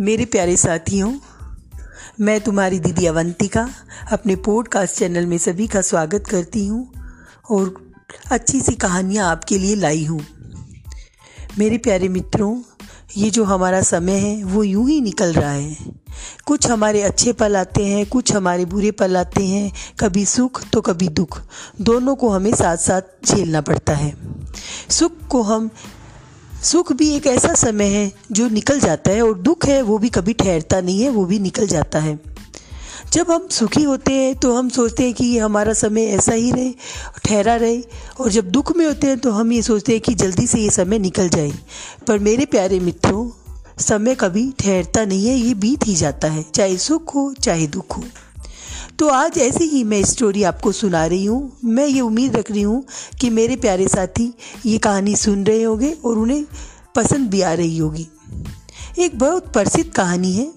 मेरे प्यारे साथियों, मैं तुम्हारी दीदी अवंतिका अपने पॉडकास्ट चैनल में सभी का स्वागत करती हूँ और अच्छी सी कहानियाँ आपके लिए लाई हूँ। मेरे प्यारे मित्रों, ये जो हमारा समय है, वो यूँ ही निकल रहा है। कुछ हमारे अच्छे पल आते हैं, कुछ हमारे बुरे पल आते हैं, कभी सुख तो कभी दुख। दोनों को हमें साथ साथ झेलना पड़ता है। सुख को हम सुख भी एक ऐसा समय है जो निकल जाता है और दुख है, वो भी कभी ठहरता नहीं है, वो भी निकल जाता है। जब हम सुखी होते हैं तो हम सोचते हैं कि ये हमारा समय ऐसा ही रहे, ठहरा रहे, और जब दुख में होते हैं तो हम ये सोचते हैं कि जल्दी से ये समय निकल जाए। पर मेरे प्यारे मित्रों, समय कभी ठहरता नहीं है, ये बीत ही जाता है, चाहे सुख हो, चाहे दुख हो। तो आज ऐसे ही मैं स्टोरी आपको सुना रही हूँ। मैं ये उम्मीद रख रही हूँ कि मेरे प्यारे साथी ये कहानी सुन रहे होंगे और उन्हें पसंद भी आ रही होगी। एक बहुत प्रसिद्ध कहानी है।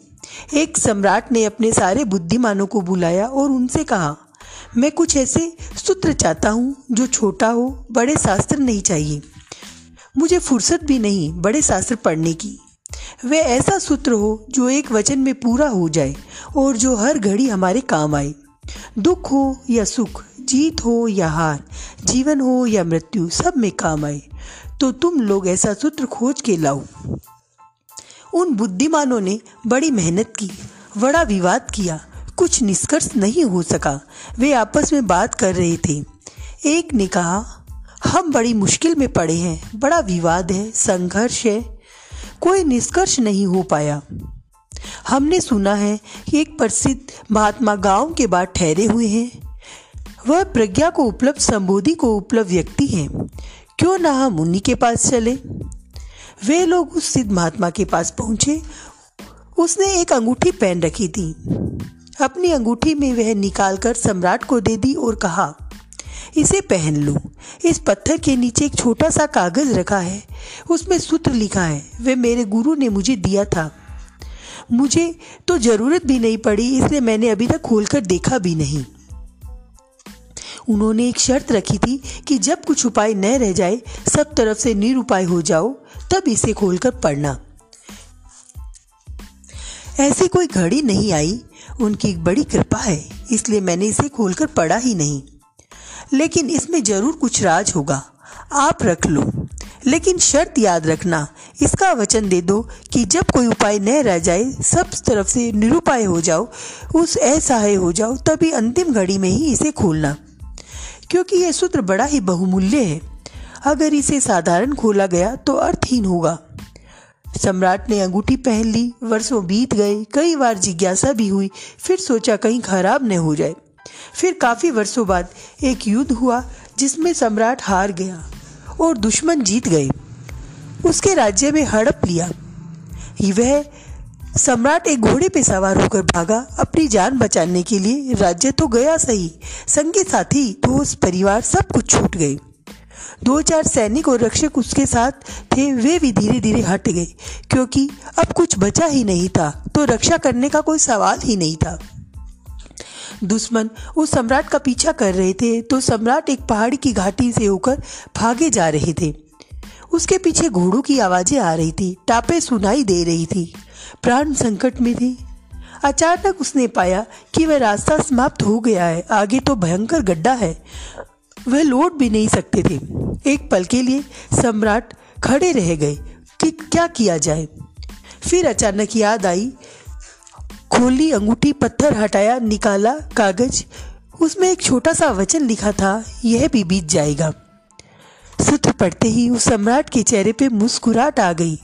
एक सम्राट ने अपने सारे बुद्धिमानों को बुलाया और उनसे कहा, मैं कुछ ऐसे सूत्र चाहता हूँ जो छोटा हो, बड़े शास्त्र नहीं चाहिए। मुझे फुर्सत भी नहीं बड़े शास्त्र पढ़ने की। वे ऐसा सूत्र हो जो एक वचन में पूरा हो जाए और जो हर घड़ी हमारे काम आए। दुख हो या सुख, जीत हो या हार, जीवन हो या मृत्यु, सब में काम आए। तो तुम लोग ऐसा सूत्र खोज के लाओ। उन बुद्धिमानों ने बड़ी मेहनत की, बड़ा विवाद किया, कुछ निष्कर्ष नहीं हो सका। वे आपस में बात कर रहे थे। एक ने कहा, हम बड़ी मुश्किल में पड़े हैं, बड़ा विवाद है, संघर्ष है कोई निष्कर्ष नहीं हो पाया। हमने सुना है कि एक प्रसिद्ध महात्मा गाँव के बाद ठहरे हुए हैं। वह प्रज्ञा को उपलब्ध, संबोधि को उपलब्ध व्यक्ति हैं। क्यों ना हम उन्हीं के पास चले? वे लोग उस सिद्ध महात्मा के पास पहुँचे। उसने एक अंगूठी पहन रखी थी। अपनी अंगूठी में वह निकालकर सम्राट को दे दी और कहा इसे पहन लो। इस पत्थर के नीचे एक छोटा सा कागज़ रखा है। उसमें सूत्र लिखा है, वे मेरे गुरु ने मुझे दिया था। मुझे तो ज़रूरत भी नहीं पड़ी, इसलिए मैंने अभी तक खोलकर देखा भी नहीं। उन्होंने एक शर्त रखी थी कि जब कुछ उपाय न रह जाए, सब तरफ़ से निरुपाय हो जाओ, तब इसे खोलकर पढ़ना। ऐसी कोई घड़ी नहीं आई। उनकी एक बड़ी कृपा है, इसलिए मैंने इसे खोलकर पढ़ा ही नहीं। लेकिन इसमें ज़रूर कुछ राज होगा। आप रख लो। लेकिन शर्त याद रखना, इसका वचन दे दो कि जब कोई उपाय न रह जाए, सब तरफ़ से निरुपाय हो जाओ, उस असहाय हो जाओ, तभी अंतिम घड़ी में ही इसे खोलना। क्योंकि यह सूत्र बड़ा ही बहुमूल्य है। अगर इसे साधारण खोला गया तो अर्थहीन होगा। सम्राट ने अंगूठी पहन ली, वर्षों बीत गए, कई बार जिज्ञासा भी हुई, फिर सोचा कहीं खराब न हो जाए। फिर काफ़ी वर्षों बाद एक युद्ध हुआ, जिसमें सम्राट हार गया और दुश्मन जीत गए। उसके राज्य में हड़प लिया। वह सम्राट एक घोड़े पे सवार होकर भागा। अपनी जान बचाने के लिए राज्य तो गया सही, संगी साथी, दोस्त, परिवार सब कुछ छूट गए। दो चार सैनिक और रक्षक उसके साथ थे, वे भी धीरे धीरे हट गए, क्योंकि अब कुछ बचा ही नहीं था तो रक्षा करने का कोई सवाल ही नहीं था। दुश्मन उस सम्राट का पीछा कर रहे थे तो सम्राट एक पहाड़ी की घाटी से होकर भागे जा रहे थे। उसके पीछे घोड़ों की आवाज़ें आ रही थी, टापे सुनाई दे रही थी। प्राण संकट में थी। अचानक उसने पाया कि वह रास्ता समाप्त हो गया है, आगे तो भयंकर गड्ढा है। वह लौट भी नहीं सकते थे। एक पल के लिए सम्राट खड़े रह गए कि क्या किया जाए। फिर अचानक याद आई खोली अंगूठी पत्थर हटाया, निकाला कागज़। उसमें एक छोटा सा वचन लिखा था, यह भी बीत जाएगा। सूत्र पढ़ते ही उस सम्राट के चेहरे पे मुस्कुराहट आ गई।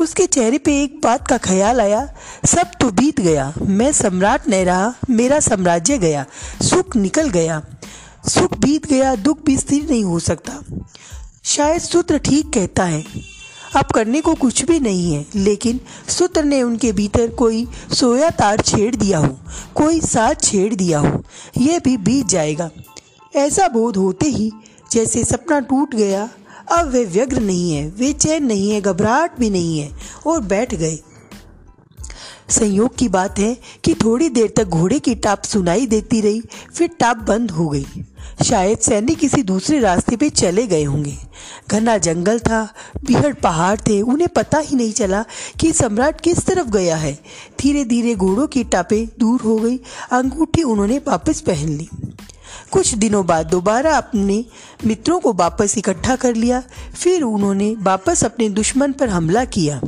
उसके चेहरे पे एक बात का ख्याल आया, सब तो बीत गया। मैं सम्राट नहीं रहा, मेरा साम्राज्य गया, सुख निकल गया। सुख बीत गया, दुख भी स्थिर नहीं हो सकता। शायद सूत्र ठीक कहता है। अब करने को कुछ भी नहीं है, लेकिन सूत्र ने उनके भीतर कोई सोया तार छेड़ दिया हो, कोई साथ छेड़ दिया हो यह भी बीत जाएगा। ऐसा बोध होते ही जैसे सपना टूट गया, अब वे व्यग्र नहीं है, वे चैन नहीं है, घबराहट भी नहीं है, और बैठ गए। संयोग की बात है कि थोड़ी देर तक घोड़े की टाप सुनाई देती रही, फिर टाप बंद हो गई। शायद सैनिक किसी दूसरे रास्ते पे चले गए होंगे। घना जंगल था, बिहड़ पहाड़ थे, उन्हें पता ही नहीं चला कि सम्राट किस तरफ़ गया है। धीरे धीरे घोड़ों की टापे दूर हो गई, अंगूठी उन्होंने वापस पहन ली। कुछ दिनों बाद दोबारा अपने मित्रों को वापस इकट्ठा कर लिया, फिर उन्होंने वापस अपने दुश्मन पर हमला किया।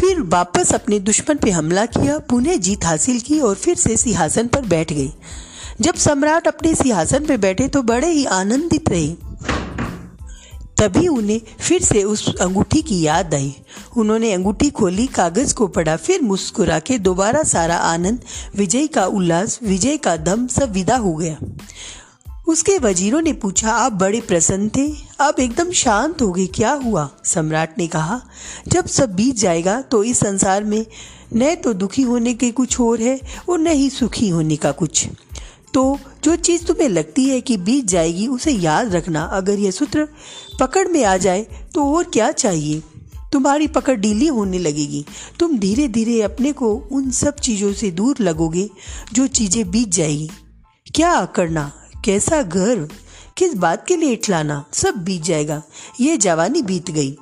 फिर वापस अपने दुश्मन पे हमला किया, पुनः जीत हासिल की और फिर से सिंहासन पर बैठ गई। जब सम्राट अपने सिंहासन पर बैठे तो बड़े ही आनंदित रहे। तभी उन्हें फिर से उस अंगूठी की याद आई। उन्होंने अंगूठी खोली, कागज़ को पढ़ा, फिर मुस्कुरा के दोबारा सारा आनंद, विजय का उल्लास, विजय का दम सब विदा हो गया। उसके वजीरों ने पूछा, आप बड़े प्रसन्न थे, आप एकदम शांत हो गए, क्या हुआ? सम्राट ने कहा, जब सब बीत जाएगा तो इस संसार में न तो दुखी होने के कुछ और है और न ही सुखी होने का कुछ। तो जो चीज़ तुम्हें लगती है कि बीत जाएगी, उसे याद रखना। अगर यह सूत्र पकड़ में आ जाए तो और क्या चाहिए? तुम्हारी पकड़ ढीली होने लगेगी। तुम धीरे धीरे अपने को उन सब चीज़ों से दूर लगोगे, जो चीज़ें बीत जाएगी। क्या करना? कैसा घर? किस बात के लिए इठलाना? सब बीत जाएगा। ये जवानी बीत गई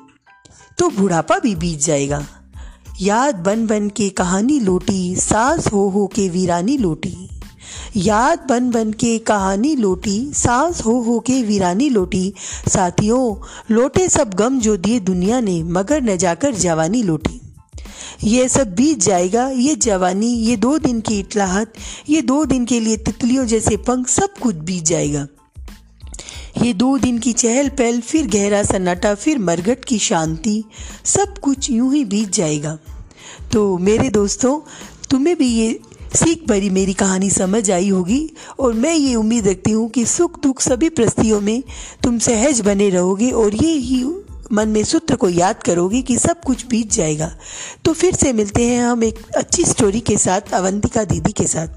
तो बुढ़ापा भी बीत जाएगा। याद बन बन के कहानी लोटी, सास हो हो के वीरानी लोटी। याद बन बन के कहानी लोटी, सांस हो हो के वीरानी लोटी। साथियों, लोटे सब गम जो दिए दुनिया ने, मगर न जाकर जवानी लोटी। ये सब बीत जाएगा, ये जवानी, ये दो दिन की इतलाहत, ये दो दिन के लिए तितलियों जैसे पंख, सब कुछ बीत जाएगा। ये दो दिन की चहल पहल, फिर गहरा सन्नाटा, फिर मरगट की शांति, सब कुछ यूँ ही बीत जाएगा। तो मेरे दोस्तों, तुम्हें भी ये सीख भरी मेरी कहानी समझ आई होगी और मैं ये उम्मीद रखती हूँ कि सुख दुख सभी प्रस्तियों में तुम सहज बने रहोगे और ये ही मन में सूत्र को याद करोगे कि सब कुछ बीत जाएगा। तो फिर से मिलते हैं हम एक अच्छी स्टोरी के साथ, अवंतिका दीदी के साथ।